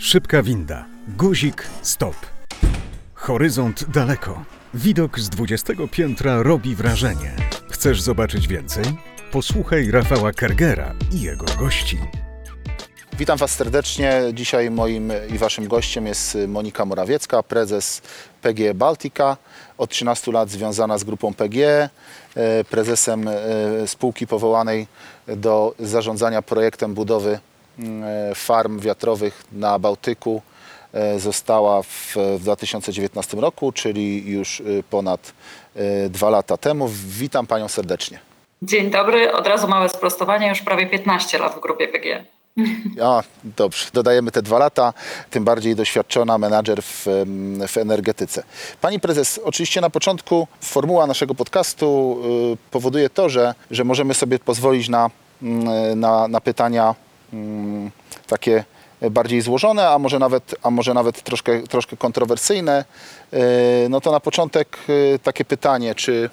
Szybka winda, guzik, stop. Horyzont daleko. Widok z 20 piętra robi wrażenie. Chcesz zobaczyć więcej? Posłuchaj Rafała Kergera i jego gości. Witam Was serdecznie. Dzisiaj moim i Waszym gościem jest Monika Morawiecka, prezes PGE Baltica. Od 13 lat związana z grupą PGE, e, prezesem e, spółki powołanej do zarządzania projektem budowy farm wiatrowych na Bałtyku. Została w, w 2019 roku, czyli już ponad dwa lata temu. Witam Panią serdecznie. Dzień dobry. Od razu małe sprostowanie. Już prawie 15 lat w grupie PGE. A, dobrze, dodajemy te dwa lata, tym bardziej doświadczona menadżer w, w energetyce. Pani prezes, oczywiście na początku formuła naszego podcastu y, powoduje to, że, że możemy sobie pozwolić na, na, na pytania y, takie bardziej złożone, a może nawet, a może nawet troszkę, troszkę kontrowersyjne. Y, no to na początek y, takie pytanie, czy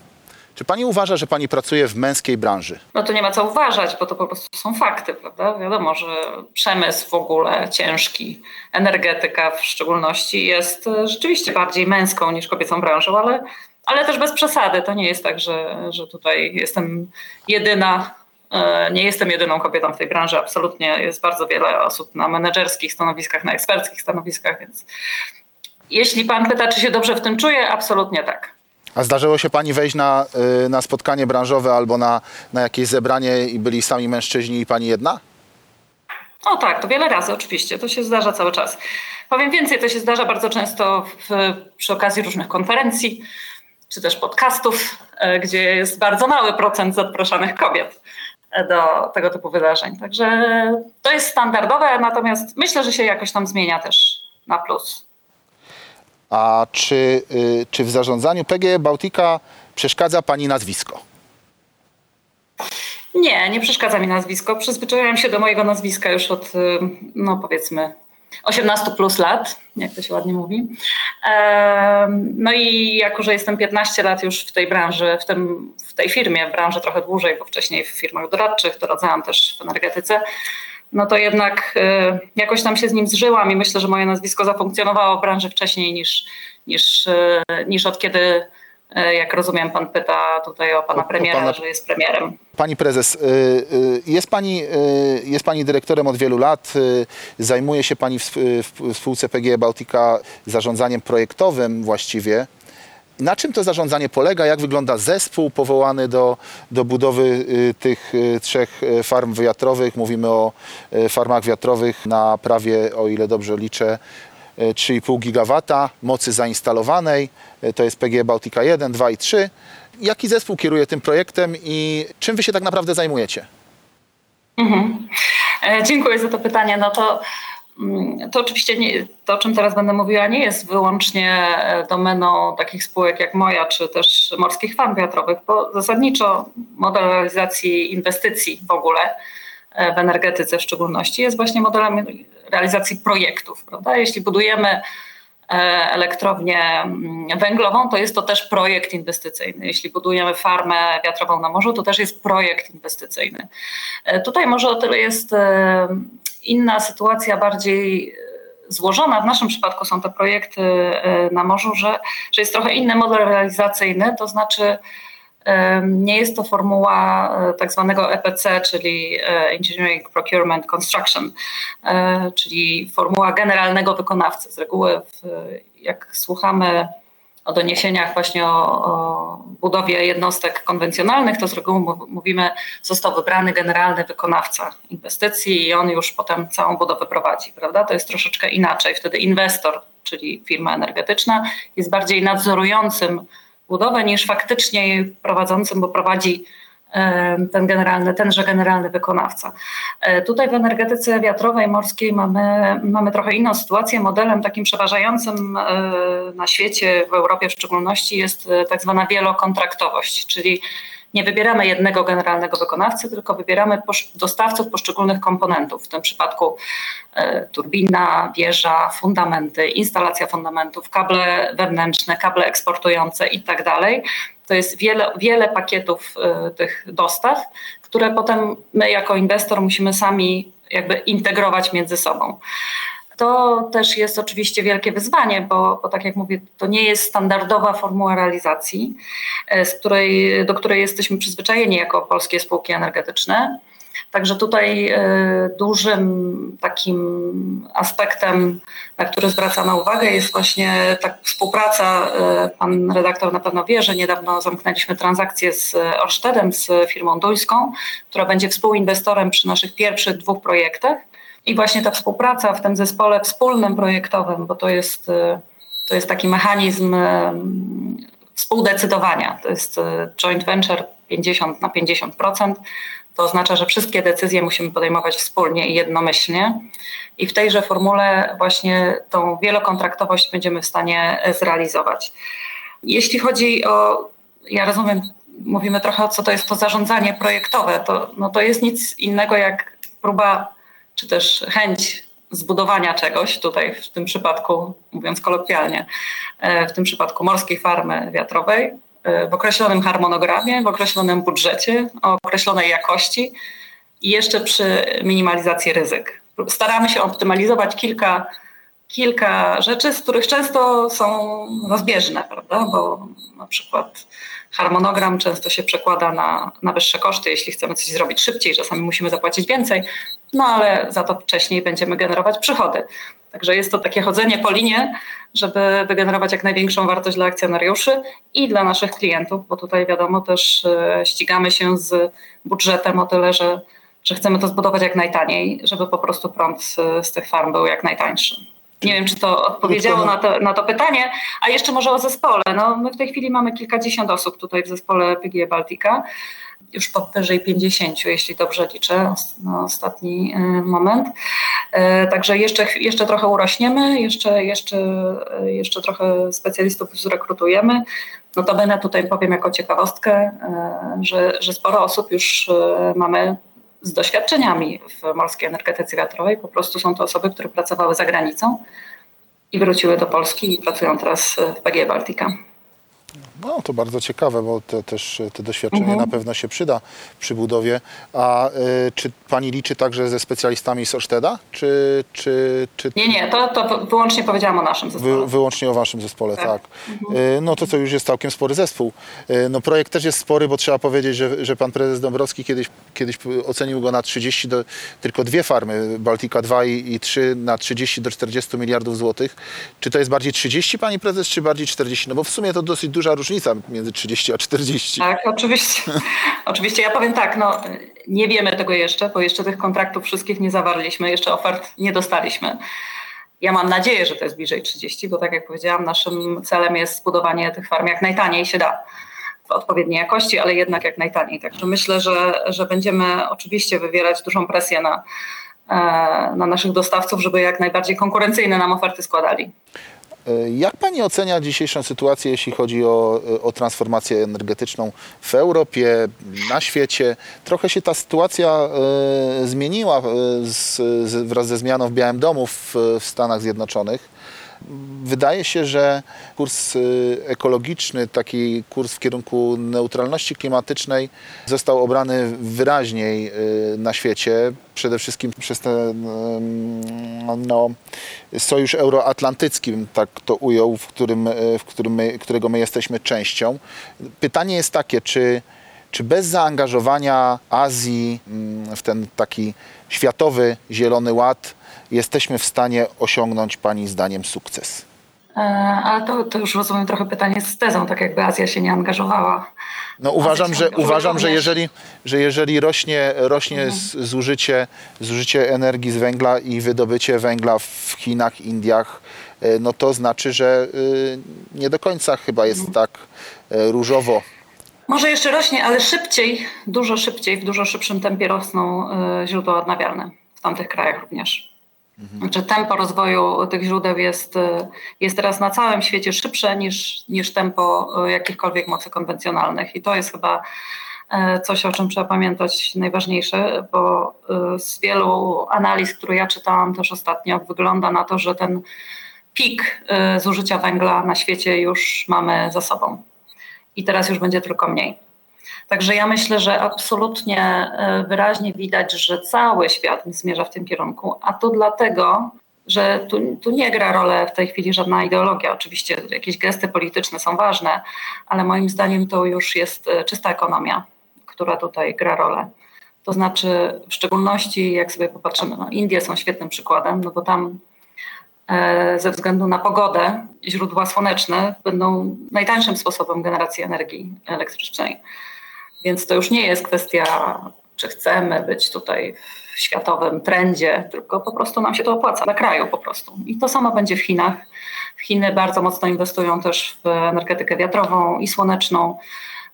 czy pani uważa, że pani pracuje w męskiej branży? No to nie ma co uważać, bo to po prostu są fakty, prawda? Wiadomo, że przemysł w ogóle ciężki, energetyka w szczególności jest e, rzeczywiście bardziej męską niż kobiecą branżą, ale, ale też bez przesady. To nie jest tak, że, że tutaj jestem jedyna e, nie jestem jedyną kobietą w tej branży, absolutnie jest bardzo wiele osób na menedżerskich stanowiskach, na eksperckich stanowiskach, więc jeśli pan pyta, czy się dobrze w tym czuję, absolutnie tak. A zdarzyło się pani wejść na, y, na spotkanie branżowe albo na, na jakieś zebranie i byli sami mężczyźni i pani jedna? O tak, to wiele razy oczywiście, to się zdarza cały czas. Powiem więcej, to się zdarza bardzo często w, przy okazji różnych konferencji czy też podcastów, e, gdzie jest bardzo mały procent zapraszanych kobiet do tego typu wydarzeń. Także to jest standardowe, natomiast myślę, że się jakoś tam zmienia też na plus. A czy, y, czy w zarządzaniu PGE Bałtyka przeszkadza Pani nazwisko? Nie, nie przeszkadza mi nazwisko. Przyzwyczaiłam się do mojego nazwiska już od, y, no powiedzmy, 18 plus lat, jak to się ładnie mówi. No i jako, że jestem 15 lat już w tej branży, w, tym, w tej firmie, w branży trochę dłużej, bo wcześniej w firmach doradczych, doradzałam też w energetyce, no to jednak y, jakoś tam się z nim zżyłam i myślę, że moje nazwisko zafunkcjonowało w branży wcześniej niż, niż, y, niż od kiedy, jak rozumiem, pan pyta tutaj o pana premiera, o pana... że jest premierem. Pani prezes, jest pani, jest pani dyrektorem od wielu lat, zajmuje się pani w, w spółce PGE Bałtyka zarządzaniem projektowym właściwie. Na czym to zarządzanie polega? Jak wygląda zespół powołany do, do budowy y, tych y, trzech y, farm wiatrowych? Mówimy o farmach wiatrowych na prawie, o ile dobrze liczę, 3,5 gigawata mocy zainstalowanej. To jest PGE Bałtyka 1, 2 i 3. Jaki zespół kieruje tym projektem i czym wy się tak naprawdę zajmujecie? Mhm. E, dziękuję za to pytanie. No to Mm, to oczywiście nie, to, o czym teraz będę mówiła, nie jest wyłącznie e, domeną takich spółek jak moja, czy też morskich farm wiatrowych, bo zasadniczo model realizacji inwestycji w ogóle e, w energetyce w szczególności jest właśnie modelem realizacji projektów. Prawda? Jeśli budujemy e, elektrownię mm, węglową, to jest to też projekt inwestycyjny. Jeśli budujemy farmę wiatrową na morzu, to też jest projekt inwestycyjny. Tutaj może o tyle jest inna sytuacja, bardziej e, złożona. W naszym przypadku są te projekty e, na morzu, że, że jest trochę inny model realizacyjny, to znaczy nie jest to formuła e, tak zwanego EPC, czyli Engineering Procurement Construction, czyli formuła generalnego wykonawcy. Z reguły, jak słuchamy o doniesieniach właśnie o, o, budowie jednostek konwencjonalnych, to z reguły mówimy, został wybrany generalny wykonawca inwestycji i on już potem całą budowę prowadzi, prawda? To jest troszeczkę inaczej. Wtedy inwestor, czyli firma energetyczna, jest bardziej nadzorującym budowę niż faktycznie prowadzącym, bo prowadzi ten generalny, tenże generalny wykonawca. E, tutaj w energetyce wiatrowej morskiej mamy, mamy trochę inną sytuację. Modelem takim przeważającym e, na świecie, w Europie w szczególności, jest e, tak zwana wielokontraktowość, czyli nie wybieramy jednego generalnego wykonawcy, tylko wybieramy dostawców poszczególnych komponentów. W tym przypadku turbina, wieża, fundamenty, instalacja fundamentów, kable wewnętrzne, kable eksportujące i tak to jest wiele, wiele pakietów y, tych dostaw, które potem my jako inwestor musimy sami jakby integrować między sobą. To też jest oczywiście wielkie wyzwanie, bo, bo tak jak mówię, to nie jest standardowa formuła realizacji, z której, do której jesteśmy przyzwyczajeni jako polskie spółki energetyczne. Także tutaj e, dużym takim aspektem, na który zwracamy uwagę, jest właśnie ta współpraca. E, pan redaktor na pewno wie, że niedawno zamknęliśmy transakcję z Orsztedem, z firmą duńską, która będzie współinwestorem przy naszych pierwszych dwóch projektach. I właśnie ta współpraca w tym zespole wspólnym projektowym, bo to jest, e, to jest taki mechanizm współdecydowania, to jest joint venture 50 na 50%, to oznacza, że wszystkie decyzje musimy podejmować wspólnie i jednomyślnie. I w tejże formule właśnie tą wielokontraktowość będziemy w stanie zrealizować. Jeśli chodzi o, ja rozumiem, mówimy trochę o co to jest to zarządzanie projektowe, to, no to jest nic innego jak próba, czy też chęć zbudowania czegoś, tutaj w tym przypadku, mówiąc kolokwialnie, e, w tym przypadku morskiej farmy wiatrowej, w określonym harmonogramie, w określonym budżecie, o określonej jakości i jeszcze przy minimalizacji ryzyk. Staramy się optymalizować kilka, kilka rzeczy, z których często są rozbieżne, prawda? Bo na przykład harmonogram często się przekłada na, na wyższe koszty, jeśli chcemy coś zrobić szybciej, czasami musimy zapłacić więcej, no ale za to wcześniej będziemy generować przychody. Także jest to takie chodzenie po linie, żeby wygenerować jak największą wartość dla akcjonariuszy i dla naszych klientów, bo tutaj wiadomo też e, ścigamy się z budżetem o tyle, że, że chcemy to zbudować jak najtaniej, żeby po prostu prąd z, z tych farm był jak najtańszy. Nie wiem, czy to odpowiedziało na to, na to pytanie. A jeszcze może o zespole. No, my w tej chwili mamy kilkadziesiąt osób tutaj w zespole PGE Baltica już powyżej 50, jeśli dobrze liczę na ostatni e, moment. E, także jeszcze, jeszcze trochę urośniemy, jeszcze, jeszcze, e, jeszcze trochę specjalistów zrekrutujemy. Notabene tutaj powiem jako ciekawostkę, że, że sporo osób już mamy z doświadczeniami w morskiej energetyce wiatrowej. Po prostu są to osoby, które pracowały za granicą i wróciły do Polski i pracują teraz w PG Baltica. No to bardzo ciekawe, bo te, też te doświadczenie mhm. na pewno się przyda przy budowie. A y, czy pani liczy także ze specjalistami z Orsteda? Czy, czy, czy... Nie, nie, to, to wyłącznie powiedziałam o naszym zespole. Wy, wyłącznie o waszym zespole, tak. tak. Mhm. Y, no to co już jest całkiem spory zespół. Y, no projekt też jest spory, bo trzeba powiedzieć, że, że pan prezes Dąbrowski kiedyś, kiedyś ocenił go na 30 do, tylko dwie farmy, Baltica 2 i, i 3 na 30 do 40 miliardów złotych. Czy to jest bardziej 30 pani prezes, czy bardziej 40? No bo w sumie to dosyć duża różnica różnica między 30 a 40. Tak, oczywiście. oczywiście. Ja powiem tak, no, nie wiemy tego jeszcze, bo jeszcze tych kontraktów wszystkich nie zawarliśmy, jeszcze ofert nie dostaliśmy. Ja mam nadzieję, że to jest bliżej 30, bo tak jak powiedziałam, naszym celem jest zbudowanie tych farm jak najtaniej się da w odpowiedniej jakości, ale jednak jak najtaniej. Także myślę, że, że będziemy oczywiście wywierać dużą presję na, e, na naszych dostawców, żeby jak najbardziej konkurencyjne nam oferty składali. E, jak Pani ocenia dzisiejszą sytuację, jeśli chodzi o, o, transformację energetyczną w Europie, na świecie? Trochę się ta sytuacja e, zmieniła e, z, z, wraz ze zmianą w Białym Domu w, w Stanach Zjednoczonych. Wydaje się, że kurs y, ekologiczny, taki kurs w kierunku neutralności klimatycznej został obrany wyraźniej y, na świecie, przede wszystkim przez ten no, sojusz euroatlantycki, tak to ujął, w którym, y, w którym my, którego my jesteśmy częścią. Pytanie jest takie, czy, czy bez zaangażowania Azji w ten taki światowy zielony ład jesteśmy w stanie osiągnąć Pani zdaniem sukces? E, ale to, to już rozumiem trochę pytanie z tezą, tak jakby Azja się nie angażowała. No uważam, że, uważam że, jeżeli, że jeżeli rośnie, rośnie mhm. zużycie, zużycie energii z węgla i wydobycie węgla w Chinach, Indiach, e, no to znaczy, że y, nie do końca chyba jest mhm. tak e, różowo. Może jeszcze rośnie, ale szybciej, dużo szybciej, w dużo szybszym tempie rosną źródła odnawialne w tamtych krajach również. Mhm. Znaczy tempo rozwoju tych źródeł jest, jest teraz na całym świecie szybsze niż, niż tempo jakichkolwiek mocy konwencjonalnych i to jest chyba e, coś, o czym trzeba pamiętać najważniejsze, bo e, z wielu analiz, które ja czytałam też ostatnio, wygląda na to, że ten pik e, zużycia węgla na świecie już mamy za sobą i teraz już będzie tylko mniej. Także ja myślę, że absolutnie e, wyraźnie widać, że cały świat zmierza w tym kierunku, a to dlatego, że tu, tu nie gra rolę w tej chwili żadna ideologia. Oczywiście jakieś gesty polityczne są ważne, ale moim zdaniem to już jest e, czysta ekonomia, która tutaj gra rolę. To znaczy, w szczególności jak sobie popatrzymy, no Indie są świetnym przykładem, no bo tam e, ze względu na pogodę źródła słoneczne będą najtańszym sposobem generacji energii elektrycznej. Więc to już nie jest kwestia, czy chcemy być tutaj w światowym trendzie, tylko po prostu nam się to opłaca dla kraju po prostu. I to samo będzie w Chinach. Chiny bardzo mocno inwestują też w energetykę wiatrową i słoneczną.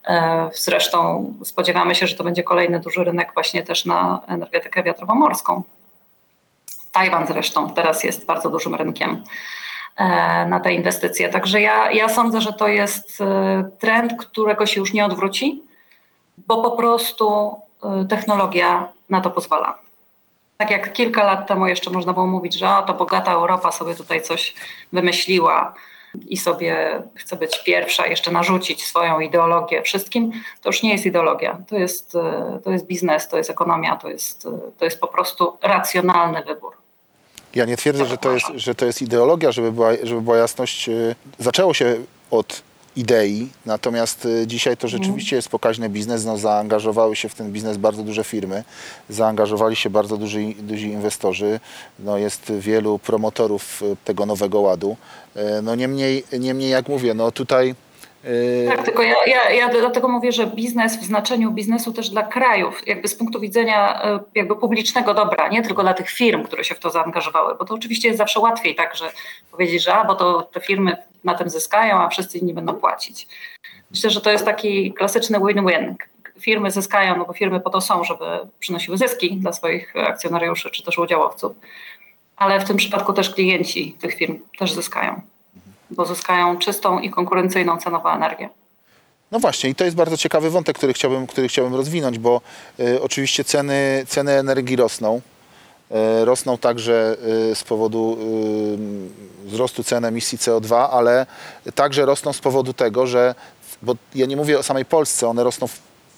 E, zresztą spodziewamy się, że to będzie kolejny duży rynek właśnie też na energetykę wiatrowo-morską. Tajwan zresztą teraz jest bardzo dużym rynkiem e, na te inwestycje. Także ja, ja sądzę, że to jest e, trend, którego się już nie odwróci, bo po prostu technologia na to pozwala. Tak jak kilka lat temu jeszcze można było mówić, że o, to bogata Europa sobie tutaj coś wymyśliła i sobie chce być pierwsza, jeszcze narzucić swoją ideologię wszystkim, to już nie jest ideologia. To jest, e, to jest biznes, to jest ekonomia, to jest, e, to jest po prostu racjonalny wybór. Ja nie twierdzę, że to jest, że to jest ideologia, żeby była, żeby była jasność. Zaczęło się od idei, natomiast y, dzisiaj to rzeczywiście jest pokaźny biznes. No, zaangażowały się w ten biznes bardzo duże firmy, zaangażowali się bardzo duży, duzi inwestorzy, no, jest wielu promotorów y, tego nowego ładu. Y, no niemniej, niemniej jak mówię, no tutaj tak, tylko ja, ja, ja dlatego mówię, że biznes w znaczeniu biznesu też dla krajów, jakby z punktu widzenia jakby publicznego dobra, nie tylko dla tych firm, które się w to zaangażowały, bo to oczywiście jest zawsze łatwiej tak, że powiedzieć, że a, bo to te firmy na tym zyskają, a wszyscy inni będą płacić. Myślę, że to jest taki klasyczny win-win. Firmy zyskają, no bo firmy po to są, żeby przynosiły zyski dla swoich akcjonariuszy czy też udziałowców, ale w tym przypadku też klienci tych firm też zyskają, bo zyskają czystą i konkurencyjną cenowo energię. No właśnie, i to jest bardzo ciekawy wątek, który chciałbym, który chciałbym rozwinąć, bo y, oczywiście ceny, ceny energii rosną. E, rosną także e, z powodu e, wzrostu cen emisji CO2, ale także rosną z powodu tego, że, bo ja nie mówię o samej Polsce, one rosną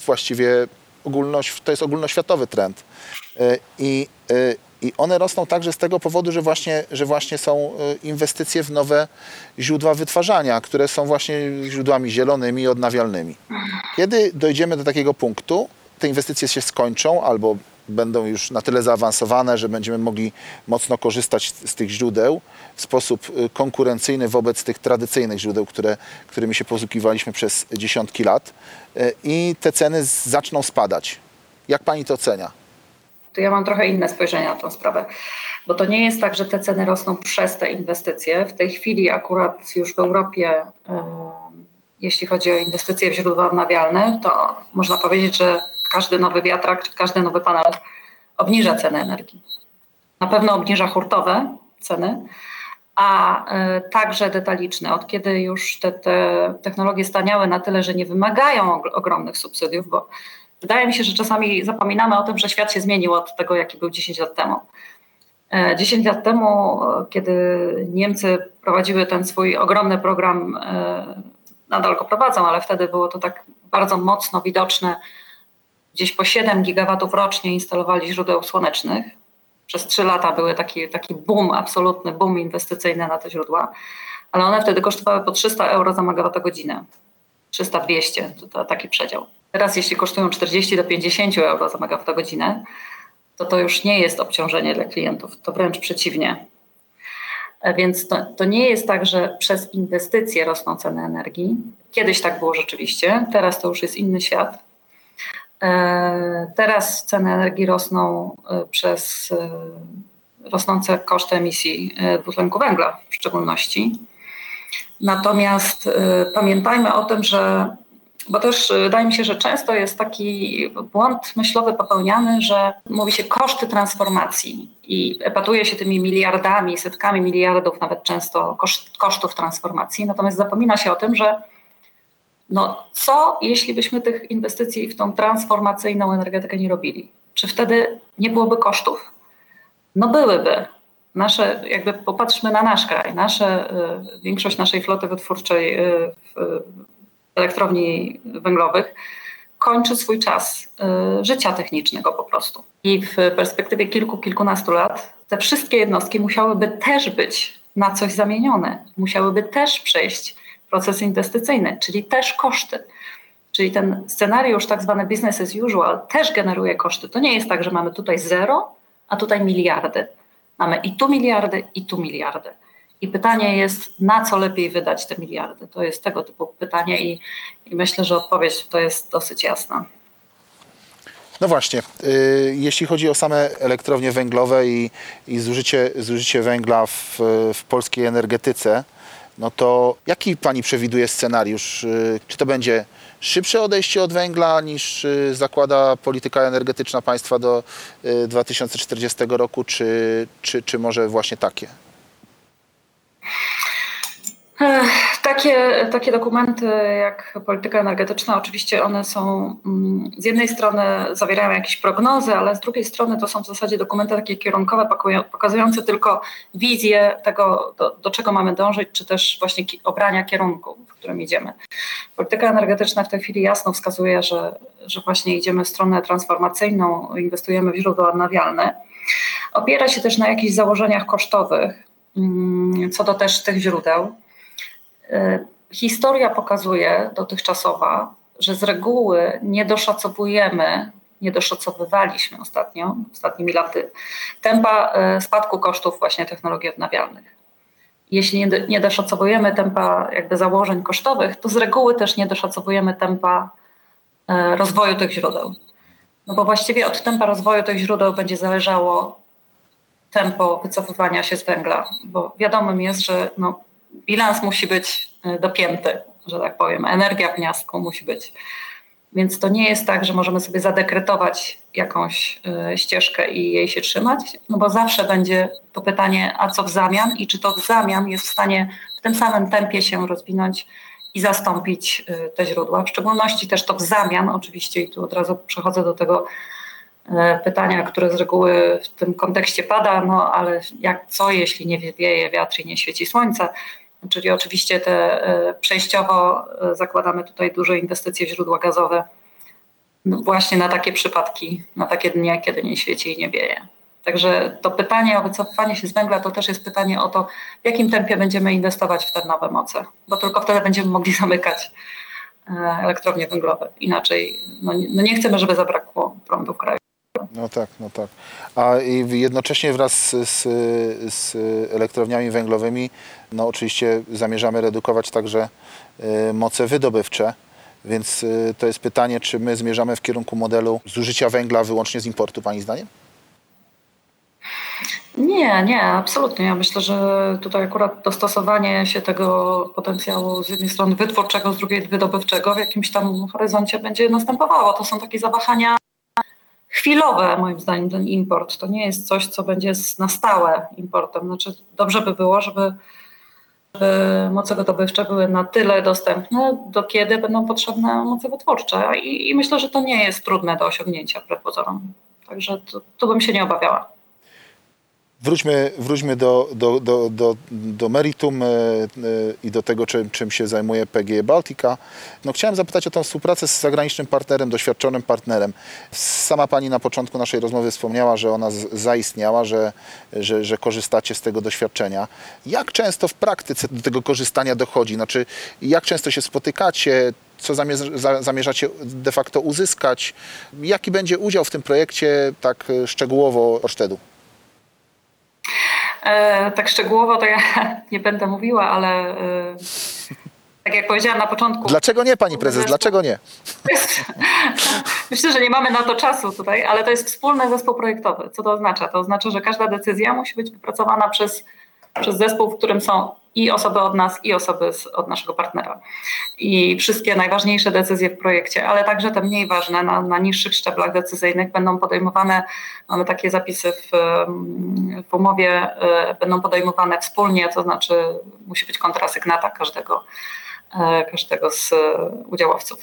właściwie ogólność, to jest ogólnoświatowy trend. I, I one rosną także z tego powodu, że właśnie, że właśnie są inwestycje w nowe źródła wytwarzania, które są właśnie źródłami zielonymi odnawialnymi. Kiedy dojdziemy do takiego punktu, te inwestycje się skończą albo będą już na tyle zaawansowane, że będziemy mogli mocno korzystać z tych źródeł w sposób y, konkurencyjny wobec tych tradycyjnych źródeł, które, którymi się posługiwaliśmy przez dziesiątki lat y, i te ceny zaczną spadać. Jak pani to ocenia? To ja mam trochę inne spojrzenie na tę sprawę, bo to nie jest tak, że te ceny rosną przez te inwestycje. W tej chwili akurat już w Europie jeśli chodzi o inwestycje w źródła odnawialne, to można powiedzieć, że każdy nowy wiatrak czy każdy nowy panel obniża cenę energii. Na pewno obniża hurtowe ceny, a y, także detaliczne. Od kiedy już te, te technologie staniały na tyle, że nie wymagają ogromnych subsydiów, bo wydaje mi się, że czasami zapominamy o tym, że świat się zmienił od tego, jaki był 10 lat temu. 10 e, lat temu, kiedy Niemcy prowadziły ten swój ogromny program, e, nadal go prowadzą, ale wtedy było to tak bardzo mocno widoczne, gdzieś po 7 gigawatów rocznie instalowali źródeł słonecznych. Przez 3 lata były taki, taki boom, absolutny boom inwestycyjny na te źródła, ale one wtedy kosztowały po 300 euro za megawattogodzinę. 300-200 to, to taki przedział. Teraz jeśli kosztują 40 do 50 euro za megawattogodzinę, to to już nie jest obciążenie dla klientów, to wręcz przeciwnie. E, więc to, to, nie jest tak, że przez inwestycje rosną ceny energii. Kiedyś tak było rzeczywiście, teraz to już jest inny świat. E, teraz ceny energii rosną e, przez rosnące koszty emisji dwutlenku węgla w szczególności. Natomiast pamiętajmy o tym, że bo też wydaje mi się, że często jest taki błąd myślowy popełniany, że mówi się koszty transformacji i epatuje się tymi miliardami, setkami miliardów, nawet często koszt, kosztów transformacji. Natomiast zapomina się o tym, że no co jeśli byśmy tych inwestycji w tą transformacyjną energetykę nie robili? Czy wtedy nie byłoby kosztów? No byłyby. Nasze, jakby popatrzmy na nasz kraj, nasze, y, większość naszej floty wytwórczej y, w elektrowni węglowych kończy swój czas y, życia technicznego po prostu. I w perspektywie kilku, kilkunastu lat te wszystkie jednostki musiałyby też być na coś zamienione, musiałyby też przejść proces inwestycyjny, czyli też koszty. Czyli ten scenariusz, tak zwany business as usual, też generuje koszty. To nie jest tak, że mamy tutaj zero, a tutaj miliardy. Mamy i tu miliardy, i tu miliardy. I pytanie jest, na co lepiej wydać te miliardy? To jest tego typu pytanie i, i myślę, że odpowiedź to jest dosyć jasna. No właśnie, y, jeśli chodzi o same elektrownie węglowe i, i zużycie, zużycie węgla w, w polskiej energetyce, no to jaki pani przewiduje scenariusz? Y, Czy to będzie szybsze odejście od węgla niż y, zakłada polityka energetyczna państwa do y, 2040 roku, czy, czy, czy może właśnie takie? Takie, takie dokumenty jak polityka energetyczna, oczywiście one są mm, z jednej strony zawierają jakieś prognozy, ale z drugiej strony to są w zasadzie dokumenty takie kierunkowe, pokazujące tylko wizję tego, do, do czego mamy dążyć, czy też właśnie obrania kierunku, w którym idziemy. Polityka energetyczna w tej chwili jasno wskazuje, że, że właśnie idziemy w stronę transformacyjną, inwestujemy w źródła odnawialne. Opiera się też na jakichś założeniach kosztowych, co do też tych źródeł. Y, Historia pokazuje dotychczasowa, że z reguły nie doszacowujemy, nie doszacowywaliśmy ostatnio, ostatnimi laty, tempa y, spadku kosztów właśnie technologii odnawialnych. Jeśli nie, do- nie doszacowujemy tempa jakby założeń kosztowych, to z reguły też nie doszacowujemy tempa y, rozwoju tych źródeł. No bo właściwie od tempa rozwoju tych źródeł będzie zależało tempo wycofywania się z węgla, bo wiadomym jest, że no, bilans musi być y, dopięty, że tak powiem, energia w gniazdku musi być. Więc to nie jest tak, że możemy sobie zadekretować jakąś y, ścieżkę i jej się trzymać, no bo zawsze będzie to pytanie, a co w zamian i czy to w zamian jest w stanie w tym samym tempie się rozwinąć i zastąpić y, te źródła. W szczególności też to w zamian, oczywiście, i tu od razu przechodzę do tego e, pytania, które z reguły w tym kontekście pada, no ale jak co, jeśli nie wieje wiatr i nie świeci słońce? Czyli oczywiście te e, przejściowo e, zakładamy tutaj duże inwestycje w źródła gazowe no właśnie na takie przypadki, na takie dni, kiedy nie świeci i nie wieje. Także to pytanie o wycofanie się z węgla to też jest pytanie o to, w jakim tempie będziemy inwestować w te nowe moce, bo tylko wtedy będziemy mogli zamykać e, elektrownie węglowe. Inaczej no, no nie chcemy, żeby zabrakło prądu w kraju. No tak, no tak. A jednocześnie wraz z, z, z elektrowniami węglowymi, no oczywiście zamierzamy redukować także y, moce wydobywcze, więc y, to jest pytanie, czy my zmierzamy w kierunku modelu zużycia węgla wyłącznie z importu, Pani zdaniem? Nie, nie, absolutnie. Ja myślę, że tutaj akurat dostosowanie się tego potencjału z jednej strony wytwórczego, z drugiej wydobywczego w jakimś tam horyzoncie będzie następowało. To są takie zawahania chwilowe, moim zdaniem, ten import. To nie jest coś, co będzie na stałe importem. Znaczy, dobrze by było, żeby, żeby moce wydobywcze były na tyle dostępne, do kiedy będą potrzebne moce wytwórcze. I, i myślę, że to nie jest trudne do osiągnięcia, wbrew. Także tu bym się nie obawiała. Wróćmy, wróćmy do, do, do, do, do meritum e, e, i do tego, czym, czym się zajmuje PGE Baltica. No, chciałem zapytać o tę współpracę z zagranicznym partnerem, doświadczonym partnerem. Sama Pani na początku naszej rozmowy wspomniała, że ona zaistniała, że, że, że korzystacie z tego doświadczenia. Jak często w praktyce do tego korzystania dochodzi? Znaczy, jak często się spotykacie? Co zamierz- za- zamierzacie de facto uzyskać? Jaki będzie udział w tym projekcie tak e, szczegółowo Orsztedu? E, tak szczegółowo to ja nie będę mówiła, ale e, tak jak powiedziałam na początku. Dlaczego nie, pani prezes? Dlaczego nie? jest, myślę, że nie mamy na to czasu tutaj, ale to jest wspólny zespół projektowy. Co to oznacza? To oznacza, że każda decyzja musi być wypracowana przez, przez zespół, w którym są i osoby od nas, i osoby z, od naszego partnera. I wszystkie najważniejsze decyzje w projekcie, ale także te mniej ważne na, na niższych szczeblach decyzyjnych będą podejmowane, mamy takie zapisy w, w umowie, e, będą podejmowane wspólnie, to znaczy musi być kontrasygnata każdego, e, każdego z e, udziałowców.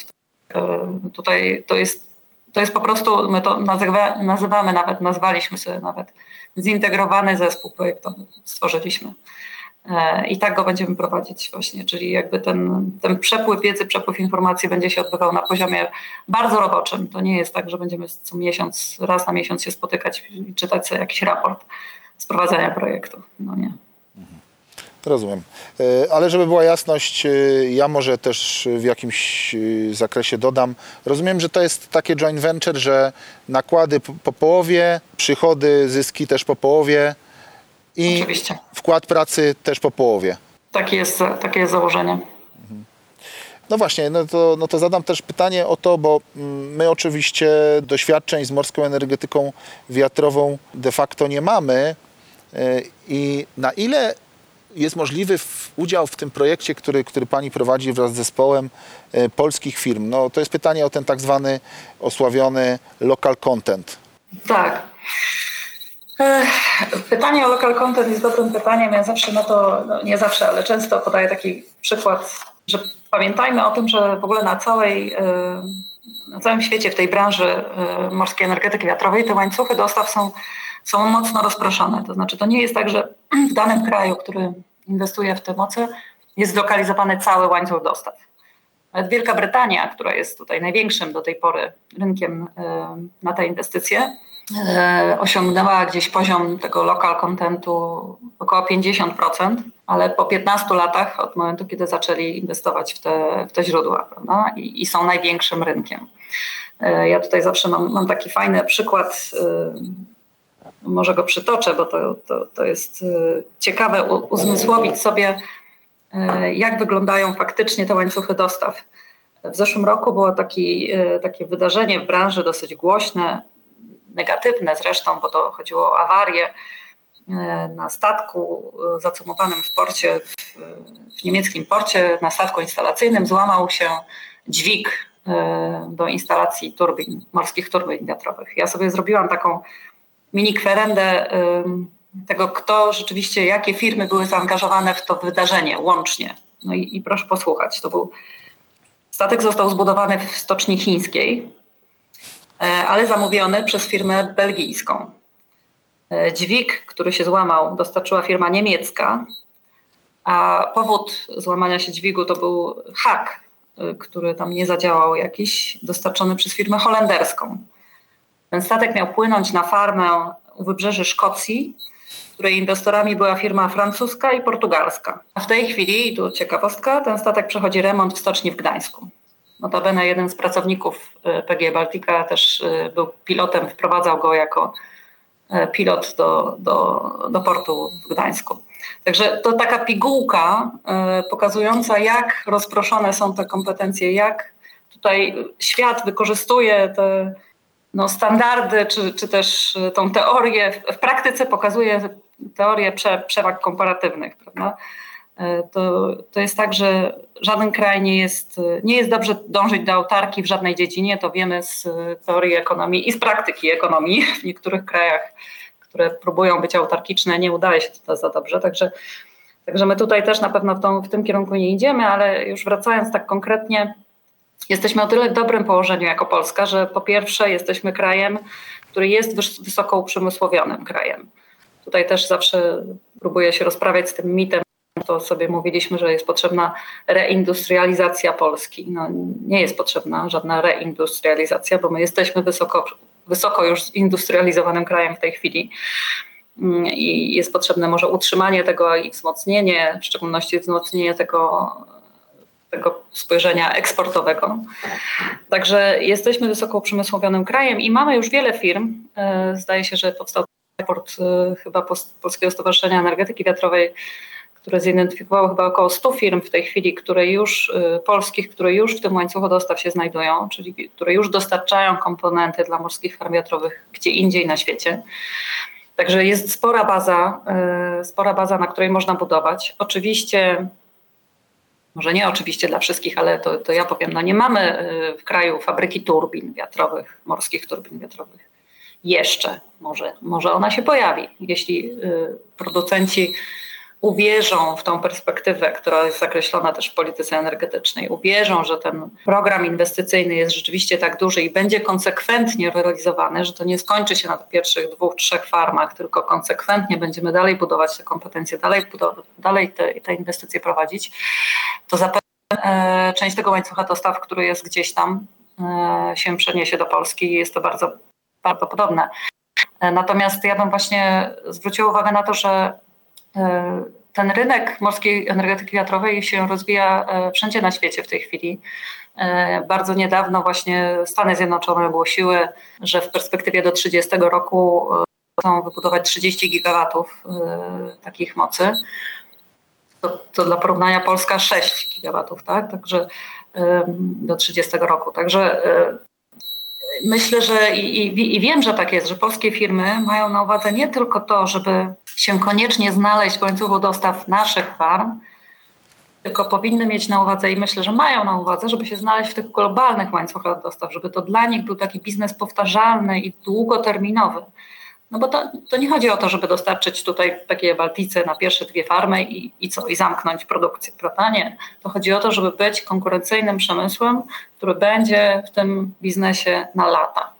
Tutaj to jest, to jest po prostu, my to nazywa, nazywamy nawet, nazwaliśmy sobie nawet zintegrowany zespół projektowy, stworzyliśmy. E, I tak go będziemy prowadzić właśnie, czyli jakby ten, ten przepływ wiedzy, przepływ informacji będzie się odbywał na poziomie bardzo roboczym. To nie jest tak, że będziemy co miesiąc, raz na miesiąc się spotykać i czytać sobie jakiś raport, sprowadzania projektu. No nie. Rozumiem. E, Ale żeby była jasność, e, ja może też w jakimś zakresie dodam. Rozumiem, że to jest takie joint venture, że nakłady po połowie, przychody, zyski też po połowie i Oczywiście. wkład pracy też po połowie. Takie jest, takie jest założenie. No właśnie, no to, no to zadam też pytanie o to, bo mm, my oczywiście doświadczeń z morską energetyką wiatrową de facto nie mamy e, i na ile jest możliwy udział w tym projekcie, który, który Pani prowadzi wraz z zespołem e, polskich firm? No to jest pytanie o ten tak zwany osławiony local content. Tak. Pytanie o local content jest dobrym pytaniem. Ja zawsze na to, no nie zawsze, ale często podaję taki przykład, że pamiętajmy o tym, że w ogóle na całej, e, na całym świecie w tej branży e, morskiej energetyki wiatrowej te łańcuchy dostaw są, są mocno rozproszone. To znaczy to nie jest tak, że w danym kraju, który inwestuje w te moce, jest zlokalizowany cały łańcuch dostaw. Nawet Wielka Brytania, która jest tutaj największym do tej pory rynkiem e, na te inwestycje, osiągnęła gdzieś poziom tego local contentu około 50%, ale po 15 latach od momentu, kiedy zaczęli inwestować w te, w te źródła prawda? I, i są największym rynkiem. E, Ja tutaj zawsze mam, mam taki fajny przykład, e, może go przytoczę, bo to, to, to jest e, ciekawe uzmysłowić sobie, e, jak wyglądają faktycznie te łańcuchy dostaw. W zeszłym roku było taki, e, takie wydarzenie w branży dosyć głośne, negatywne zresztą, bo to chodziło o awarię e, na statku e, zacumowanym w porcie, w, niemieckim porcie, na statku instalacyjnym złamał się dźwig e, do instalacji turbin, morskich turbin wiatrowych. Ja sobie zrobiłam taką mini kwerendę tego, kto rzeczywiście, jakie firmy były zaangażowane w to wydarzenie łącznie. No i, i proszę posłuchać, to był statek został zbudowany w stoczni chińskiej, ale zamówiony przez firmę belgijską. E, Dźwig, który się złamał, dostarczyła firma niemiecka, a powód złamania się dźwigu to był hak, y, który tam nie zadziałał jakiś, dostarczony przez firmę holenderską. Ten statek miał płynąć na farmę u wybrzeży Szkocji, której inwestorami była firma francuska i portugalska. A w tej chwili, i tu ciekawostka, ten statek przechodzi remont w stoczni w Gdańsku. Notabene jeden z pracowników y, PG Baltica też y, był pilotem, wprowadzał go jako y, pilot do, do, do portu w Gdańsku. Także to taka pigułka pokazująca, jak rozproszone są te kompetencje, jak tutaj świat wykorzystuje te no, standardy, czy, czy też tą teorię, w praktyce pokazuje teorię prze, przewag komparatywnych, prawda? Y, To, to jest tak, że żaden kraj nie jest, nie jest dobrze dążyć do autarki w żadnej dziedzinie, to wiemy z y, teorii ekonomii i z praktyki ekonomii. W niektórych krajach, które próbują być autarkiczne, nie udaje się to za dobrze, także, także my tutaj też na pewno w, tą, w tym kierunku nie idziemy, ale już wracając tak konkretnie, Jesteśmy o tyle w dobrym położeniu jako Polska, że po pierwsze jesteśmy krajem, który jest wys- wysoko uprzemysłowionym krajem. Tutaj też zawsze próbuję się rozprawiać z tym mitem, to sobie mówiliśmy, że jest potrzebna reindustrializacja Polski. No, nie jest potrzebna żadna reindustrializacja, bo my jesteśmy wysoko, wysoko już zindustrializowanym krajem w tej chwili. Mm, I jest potrzebne może utrzymanie tego i wzmocnienie, w szczególności wzmocnienie tego tego spojrzenia eksportowego. Także jesteśmy wysoko uprzemysłowionym krajem i mamy już wiele firm. E, Zdaje się, że powstał raport e, chyba Polskiego Stowarzyszenia Energetyki Wiatrowej, które zidentyfikowało chyba około 100 firm w tej chwili, które już, e, polskich, które już w tym łańcuchu dostaw się znajdują, czyli które już dostarczają komponenty dla morskich farm wiatrowych gdzie indziej na świecie. Także jest spora baza, e, spora baza, na której można budować. Oczywiście może nie oczywiście dla wszystkich, ale to, to ja powiem, no nie mamy y, w kraju fabryki turbin wiatrowych, morskich turbin wiatrowych. Jeszcze może, może ona się pojawi, jeśli y, producenci uwierzą w tą perspektywę, która jest zakreślona też w polityce energetycznej, uwierzą, że ten program inwestycyjny jest rzeczywiście tak duży i będzie konsekwentnie realizowany, że to nie skończy się na pierwszych dwóch, trzech farmach, tylko konsekwentnie będziemy dalej budować te kompetencje, dalej, dalej te, te inwestycje prowadzić, to zapewne e, część tego łańcucha dostaw, który jest gdzieś tam, e, się przeniesie do Polski i jest to bardzo prawdopodobne. Natomiast ja bym właśnie zwróciła uwagę na to, że ten rynek morskiej energetyki wiatrowej się rozwija wszędzie na świecie w tej chwili. Bardzo niedawno właśnie Stany Zjednoczone ogłosiły, że w perspektywie do 30 roku chcą wybudować 30 gigawatów takich mocy. To, to, dla porównania Polska 6 gigawatów, tak? Także do 30 roku. Także myślę, że i, i, i, wiem, że tak jest, że polskie firmy mają na uwadze nie tylko to, żeby się koniecznie znaleźć w łańcuchu dostaw naszych farm, tylko powinny mieć na uwadze i myślę, że mają na uwadze, żeby się znaleźć w tych globalnych łańcuchach dostaw, żeby to dla nich był taki biznes powtarzalny i długoterminowy. No bo to, to nie chodzi o to, żeby dostarczyć tutaj takie Baltice na pierwsze dwie farmy i, i co, i zamknąć produkcję, prawda? Nie. To chodzi o to, żeby być konkurencyjnym przemysłem, który będzie w tym biznesie na lata.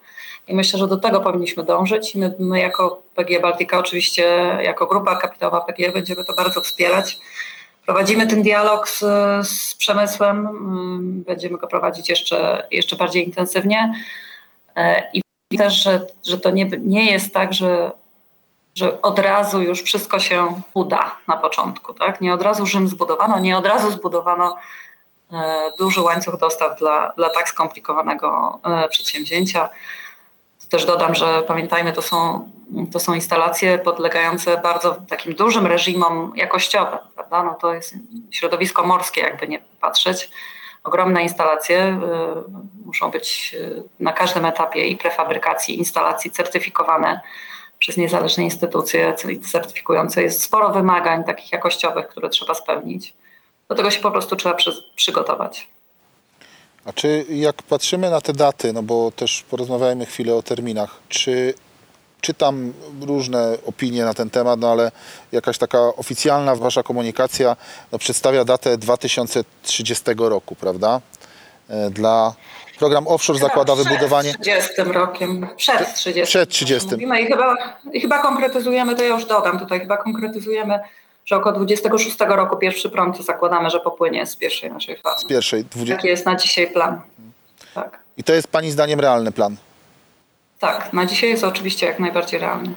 I myślę, że do tego powinniśmy dążyć. My, my jako PG Baltica, oczywiście jako grupa kapitałowa PG będziemy to bardzo wspierać. Prowadzimy ten dialog z, z przemysłem, mm, będziemy go prowadzić jeszcze, jeszcze bardziej intensywnie. E, I też, że, że to nie, nie jest tak, że, że od razu już wszystko się uda na początku. Tak? Nie od razu Rzym zbudowano, nie od razu zbudowano e, duży łańcuch dostaw dla, dla tak skomplikowanego e, przedsięwzięcia. Też dodam, że pamiętajmy, to są, to są instalacje podlegające bardzo takim dużym reżimom jakościowym. Prawda? No to jest środowisko morskie, jakby nie patrzeć ogromne instalacje. Y, muszą być y, na każdym etapie i prefabrykacji, instalacji certyfikowane przez niezależne instytucje certyfikujące. Jest sporo wymagań takich jakościowych, które trzeba spełnić. Do tego się po prostu trzeba przy, przygotować. A czy jak patrzymy na te daty, no bo też porozmawiajmy chwilę o terminach, czy czytam różne opinie na ten temat, no ale jakaś taka oficjalna wasza komunikacja no, przedstawia datę 2030 roku, prawda? E, dla program offshore chyba zakłada przed wybudowanie. Przed 30 rokiem, przed 30. Przed 30. Mówimy i chyba, i chyba konkretyzujemy, to ja już dodam tutaj, chyba konkretyzujemy, że około 26 roku pierwszy prąd zakładamy, że popłynie z pierwszej naszej fazy. Z pierwszej. 20... Taki jest na dzisiaj plan. Tak. I to jest Pani zdaniem realny plan? Tak, na dzisiaj jest oczywiście jak najbardziej realny.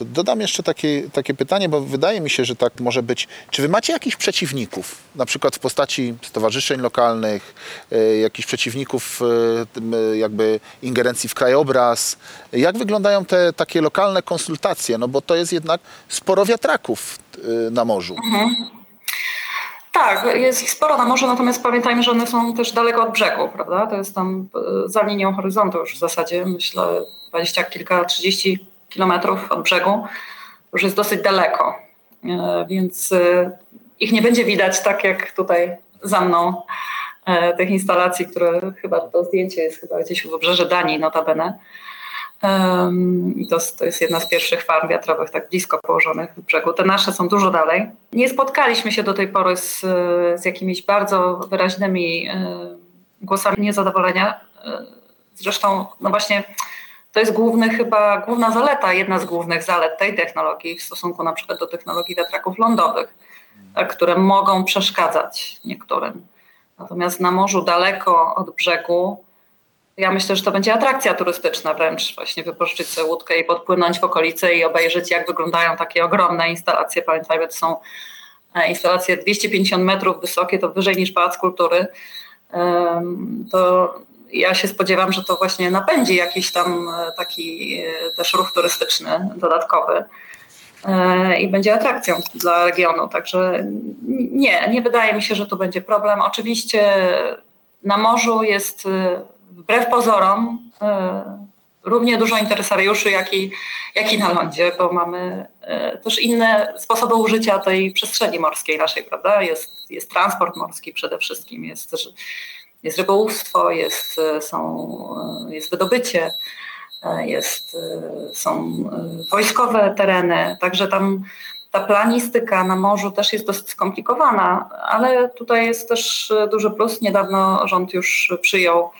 Dodam jeszcze takie, takie pytanie, bo wydaje mi się, że tak może być. Czy wy macie jakichś przeciwników, na przykład w postaci stowarzyszeń lokalnych, y, jakichś przeciwników y, jakby ingerencji w krajobraz? Jak wyglądają te takie lokalne konsultacje? No bo to jest jednak sporo wiatraków y, na morzu. Mhm. Tak, jest ich sporo na morzu, natomiast pamiętajmy, że one są też daleko od brzegu, prawda? To jest tam za linią horyzontu już w zasadzie, myślę, dwadzieścia kilka, trzydzieści kilometrów od brzegu, już jest dosyć daleko, e, więc e, ich nie będzie widać tak jak tutaj za mną e, tych instalacji, które chyba to zdjęcie jest chyba gdzieś u wybrzeży Danii notabene. I to, to jest jedna z pierwszych farm wiatrowych tak blisko położonych w brzegu. Te nasze są dużo dalej. Nie spotkaliśmy się do tej pory z, z jakimiś bardzo wyraźnymi głosami niezadowolenia. Zresztą, no właśnie, to jest główny chyba, główna zaleta, jedna z głównych zalet tej technologii w stosunku na przykład do technologii wiatraków lądowych, tak, które mogą przeszkadzać niektórym. Natomiast na morzu daleko od brzegu, ja myślę, że to będzie atrakcja turystyczna wręcz, właśnie wypożyczyć sobie łódkę i podpłynąć w okolice i obejrzeć, jak wyglądają takie ogromne instalacje. Pamiętajmy, to są e, instalacje 250 metrów wysokie, to wyżej niż Pałac Kultury. To ja się spodziewam, że to właśnie napędzi jakiś tam e, taki e, też ruch turystyczny dodatkowy i będzie atrakcją dla regionu. Także nie, nie wydaje mi się, że tu będzie problem. Oczywiście na morzu jest wbrew pozorom równie dużo interesariuszy, jak i, jak i na lądzie, bo mamy też inne sposoby użycia tej przestrzeni morskiej naszej, prawda? Jest, jest transport morski przede wszystkim, jest też jest rybołówstwo, jest, e, są, e, jest wydobycie, e, jest, są wojskowe tereny, także tam ta planistyka na morzu też jest dosyć skomplikowana, ale tutaj jest też duży plus. Niedawno rząd już przyjął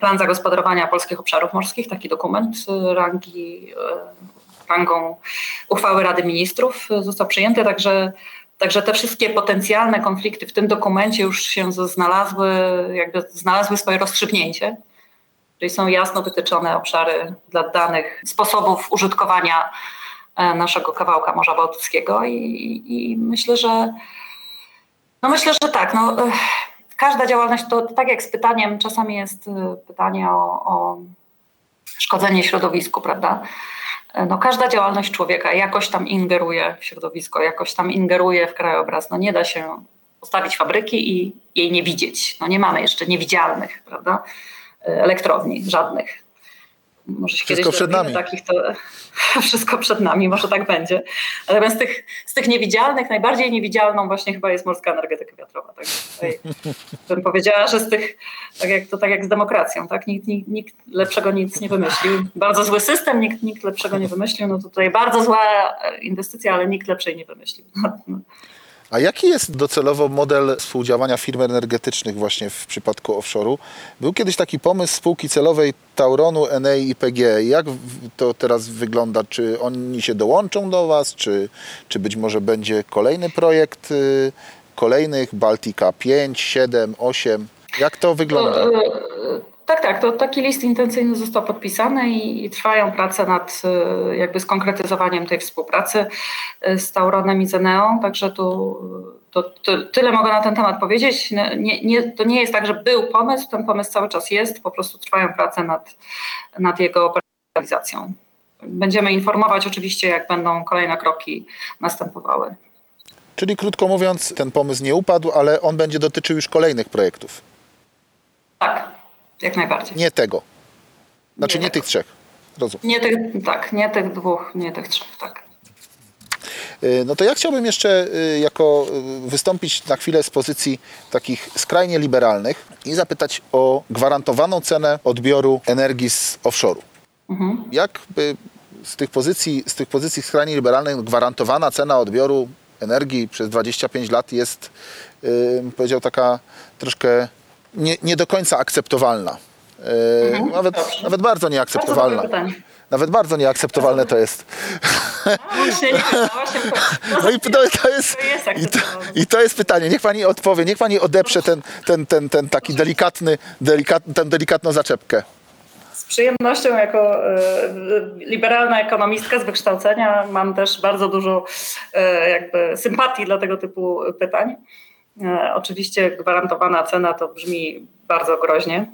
plan zagospodarowania polskich obszarów morskich, taki dokument rangi, rangą uchwały Rady Ministrów został przyjęty, także Także te wszystkie potencjalne konflikty w tym dokumencie już się znalazły, jakby znalazły swoje rozstrzygnięcie. Czyli są jasno wytyczone obszary dla danych sposobów użytkowania e, naszego kawałka Morza Bałtyckiego i, i myślę, że no myślę, że tak. No, każda działalność to tak jak z pytaniem, czasami jest pytanie o, o szkodzenie środowisku, prawda? No, każda działalność człowieka jakoś tam ingeruje w środowisko, jakoś tam ingeruje w krajobraz. No, nie da się postawić fabryki i jej nie widzieć. No, nie mamy jeszcze niewidzialnych prawda? elektrowni, żadnych. Może się wszystko przed nami. Takich, to wszystko przed nami, może tak będzie. Natomiast z tych, z tych niewidzialnych, najbardziej niewidzialną właśnie chyba jest morska energetyka wiatrowa. Tak tutaj bym powiedziała, że z tych, tak jak, to tak jak z demokracją, tak? Nikt, nikt, nikt lepszego nic nie wymyślił. Bardzo zły system, nikt, nikt lepszego nie wymyślił. No tutaj bardzo zła inwestycja, ale nikt lepszej nie wymyślił. No. A jaki jest docelowo model współdziałania firm energetycznych właśnie w przypadku offshore'u? Był kiedyś taki pomysł spółki celowej Tauronu, Enei i PGE. Jak to teraz wygląda? Czy oni się dołączą do Was? Czy, czy być może będzie kolejny projekt y, kolejnych Baltica 5, 7, 8? Jak to wygląda? Tak, tak. To taki list intencyjny został podpisany i, i, trwają prace nad y, jakby skonkretyzowaniem tej współpracy y, z Tauronem i Zeneą. Także tu to, to, tyle mogę na ten temat powiedzieć. Nie, nie, to nie jest tak, że był pomysł, ten pomysł cały czas jest, po prostu trwają prace nad, nad jego realizacją. Będziemy informować oczywiście, jak będą kolejne kroki następowały. Czyli krótko mówiąc, ten pomysł nie upadł, ale on będzie dotyczył już kolejnych projektów. Tak, jak najbardziej. Nie tego. Znaczy nie, nie tych trzech. Rozumiem. Nie tych, tak, nie tych dwóch, nie tych trzech, tak. Y, no to ja chciałbym jeszcze y, jako y, wystąpić na chwilę z pozycji takich skrajnie liberalnych i zapytać o gwarantowaną cenę odbioru energii z offshore'u. Mhm. Jak z tych pozycji, z tych pozycji skrajnie liberalnych gwarantowana cena odbioru energii przez 25 lat jest, powiedział, taka troszkę nie, nie do końca akceptowalna. E, mhm, nawet, nawet bardzo nieakceptowalna. Bardzo nawet bardzo nieakceptowalne to jest. No i to, to jest, i to, i to jest pytanie. Niech pani odpowie, niech pani odeprze ten, ten, ten, ten taki delikatny, delikat, tę delikatną zaczepkę. Z przyjemnością jako e, liberalna ekonomistka z wykształcenia mam też bardzo dużo e, jakby sympatii dla tego typu pytań. E, oczywiście gwarantowana cena to brzmi bardzo groźnie.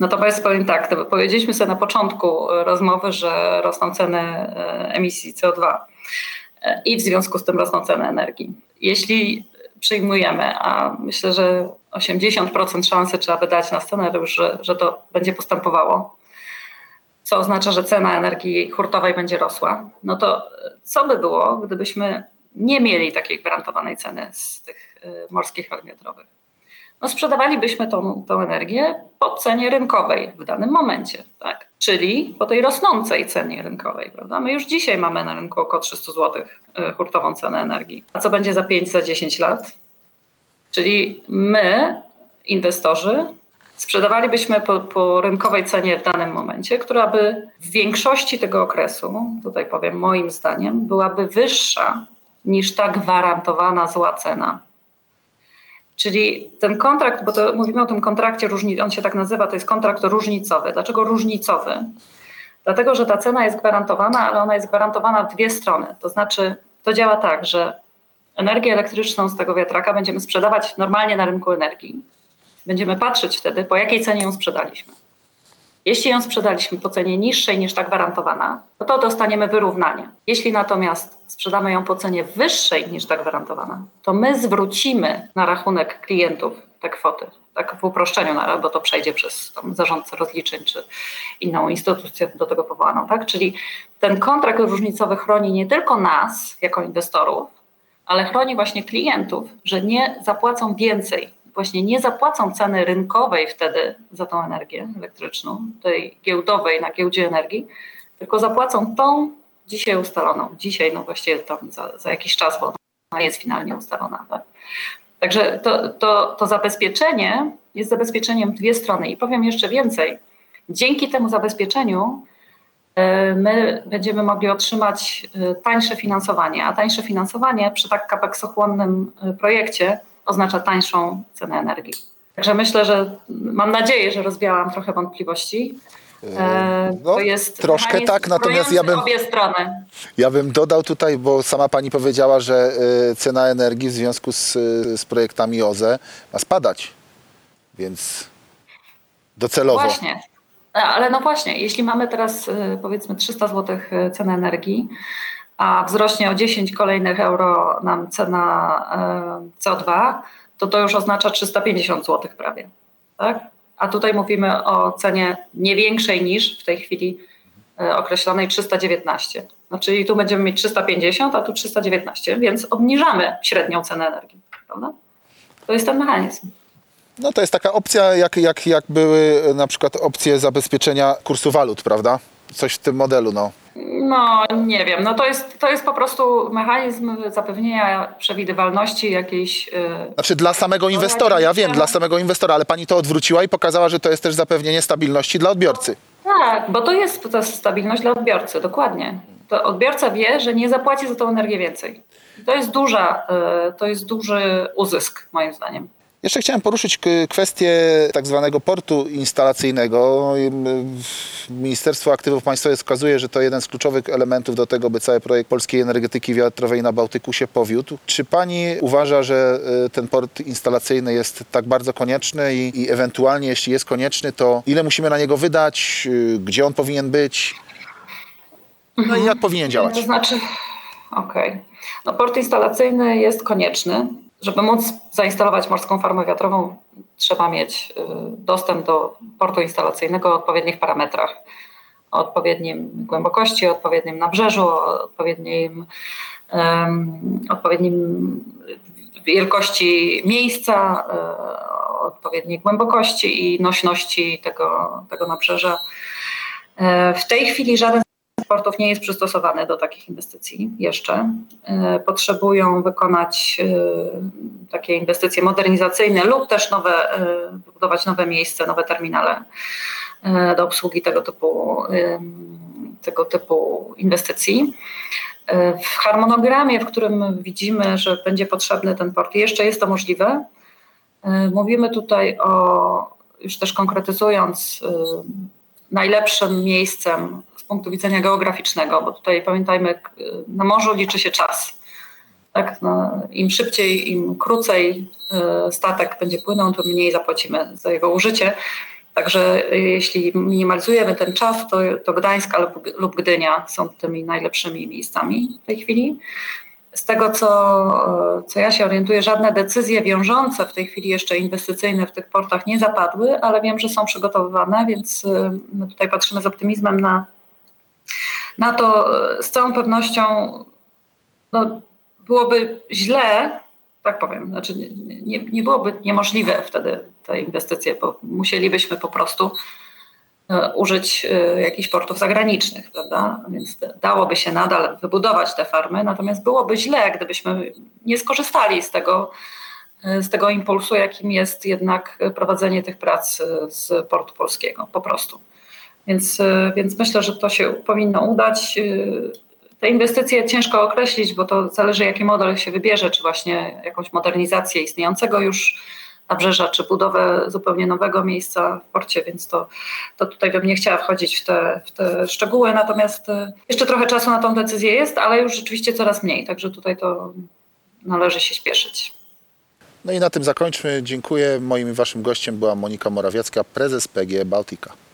Natomiast powiem tak, powiedzieliśmy sobie na początku rozmowy, że rosną ceny e, emisji CO2 e, i w związku z tym rosną ceny energii. Jeśli przyjmujemy, a myślę, że 80% szansy trzeba by dać na scenariusz, że, że to będzie postępowało, co oznacza, że cena energii hurtowej będzie rosła, no to co by było, gdybyśmy nie mieli takiej gwarantowanej ceny z tych morskich farm wiatrowych. No sprzedawalibyśmy tą, tą energię po cenie rynkowej w danym momencie, tak? czyli po tej rosnącej cenie rynkowej. Prawda? My już dzisiaj mamy na rynku około 300 zł y, hurtową cenę energii. A co będzie za 5, za 10 lat? Czyli my, inwestorzy, sprzedawalibyśmy po, po, rynkowej cenie w danym momencie, która by w większości tego okresu, tutaj powiem moim zdaniem, byłaby wyższa niż ta gwarantowana zła cena Czyli ten kontrakt, bo to mówimy o tym kontrakcie, on się tak nazywa, to jest kontrakt różnicowy. Dlaczego różnicowy? Dlatego, że ta cena jest gwarantowana, ale ona jest gwarantowana w dwie strony. To znaczy, to działa tak, że energię elektryczną z tego wiatraka będziemy sprzedawać normalnie na rynku energii. Będziemy patrzeć wtedy, po jakiej cenie ją sprzedaliśmy. Jeśli ją sprzedaliśmy po cenie niższej niż ta gwarantowana, no to dostaniemy wyrównanie. Jeśli natomiast sprzedamy ją po cenie wyższej niż ta gwarantowana, to my zwrócimy na rachunek klientów te kwoty. Tak w uproszczeniu, bo to przejdzie przez zarządcę rozliczeń czy inną instytucję do tego powołaną. Tak? Czyli ten kontrakt różnicowy chroni nie tylko nas jako inwestorów, ale chroni właśnie klientów, że nie zapłacą więcej właśnie nie zapłacą ceny rynkowej wtedy za tą energię elektryczną, tej giełdowej na giełdzie energii, tylko zapłacą tą dzisiaj ustaloną. Dzisiaj, no właściwie tam za, za jakiś czas, bo ona jest finalnie ustalona. Tak? Także to, to, to zabezpieczenie jest zabezpieczeniem dwie strony. I powiem jeszcze więcej. Dzięki temu zabezpieczeniu e, my będziemy mogli otrzymać e, tańsze finansowanie, a tańsze finansowanie przy tak kapeksochłonnym e, projekcie oznacza tańszą cenę energii. Także myślę, że mam nadzieję, że rozwiałam trochę wątpliwości. E, no, to jest troszkę tak, natomiast ja bym-. Ja bym dodał tutaj, bo sama pani powiedziała, że y, cena energii w związku z, y, z projektami OZE ma spadać. Więc docelowo. Właśnie. A, Ale no właśnie, jeśli mamy teraz y, powiedzmy 300 zł cenę energii, a wzrośnie o 10 kolejnych euro nam cena y, CO2, to to już oznacza 350 zł prawie. Tak? A tutaj mówimy o cenie nie większej niż w tej chwili y, określonej 319. No, czyli tu będziemy mieć 350, a tu 319, więc obniżamy średnią cenę energii. Prawda? To jest ten mechanizm. No to jest taka opcja, jak, jak, jak były na przykład opcje zabezpieczenia kursu walut, prawda? Coś w tym modelu, no. No, nie wiem. No to jest, to jest po prostu mechanizm zapewnienia przewidywalności jakiejś. Yy, Znaczy dla samego inwestora, ja wiem, dla samego inwestora, ale pani to odwróciła i pokazała, że to jest też zapewnienie stabilności dla odbiorcy. tak, bo to jest, to stabilność dla odbiorcy, dokładnie. To odbiorca wie, że nie zapłaci za tą energię więcej. I to jest duża, yy, to jest duży uzysk, moim zdaniem. Jeszcze chciałem poruszyć kwestię tak zwanego portu instalacyjnego. Ministerstwo Aktywów Państwowych wskazuje, że to jeden z kluczowych elementów do tego, by cały projekt polskiej energetyki wiatrowej na Bałtyku się powiódł. Czy pani uważa, że y, ten port instalacyjny jest tak bardzo konieczny i, i ewentualnie, jeśli jest konieczny, to ile musimy na niego wydać, y, gdzie on powinien być, no i jak powinien działać? To znaczy, okej. No, port instalacyjny jest konieczny. Żeby móc zainstalować morską farmę wiatrową, trzeba mieć y, dostęp do portu instalacyjnego o odpowiednich parametrach. O odpowiednim głębokości, o odpowiednim nabrzeżu, o odpowiednim, um, odpowiednim wielkości miejsca, y, odpowiedniej głębokości i nośności tego, tego nabrzeża. Y, W tej chwili żaden portów nie jest przystosowany do takich inwestycji jeszcze. E, Potrzebują wykonać e, takie inwestycje modernizacyjne lub też nowe, e, wybudować nowe miejsca, nowe terminale do obsługi tego typu, tego typu inwestycji. W harmonogramie, w którym widzimy, że będzie potrzebny ten port, jeszcze jest to możliwe. Mówimy tutaj o, już też konkretyzując, najlepszym miejscem punktu widzenia geograficznego, bo tutaj pamiętajmy, na morzu liczy się czas. Tak? No, Im szybciej, im krócej y, statek będzie płynął, tym mniej zapłacimy za jego użycie. Także y, jeśli minimalizujemy ten czas, to, to Gdańsk lub, Gdynia są tymi najlepszymi miejscami w tej chwili. Z tego, co, co ja się orientuję, żadne decyzje wiążące w tej chwili jeszcze inwestycyjne w tych portach nie zapadły, ale wiem, że są przygotowywane, więc my tutaj patrzymy z optymizmem na, na to. y, Z całą pewnością no, byłoby źle, tak powiem, znaczy nie, nie, nie byłoby niemożliwe wtedy te inwestycje, bo musielibyśmy po prostu e, użyć e, jakichś portów zagranicznych, prawda? Więc da- dałoby się nadal wybudować te farmy, natomiast byłoby źle, gdybyśmy nie skorzystali z tego, e, z tego impulsu, jakim jest jednak prowadzenie tych prac e, z portu polskiego, po prostu. Więc, e, więc myślę, że to się powinno udać. E, Te inwestycje ciężko określić, bo to zależy, jaki model się wybierze, czy właśnie jakąś modernizację istniejącego już nabrzeża, czy budowę zupełnie nowego miejsca w porcie, więc to, to tutaj bym nie chciała wchodzić w te, w te szczegóły. Natomiast e, jeszcze trochę czasu na tą decyzję jest, ale już rzeczywiście coraz mniej, także tutaj to należy się śpieszyć. No i na tym zakończmy. Dziękuję. Moim i waszym gościem była Monika Morawiecka, prezes PG Bałtyka.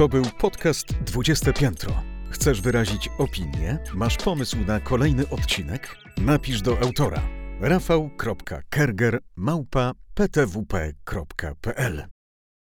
To był podcast 20 Piętro. Chcesz wyrazić opinię? Masz pomysł na kolejny odcinek? Napisz do autora rafał.kerger małpa ptwp.pl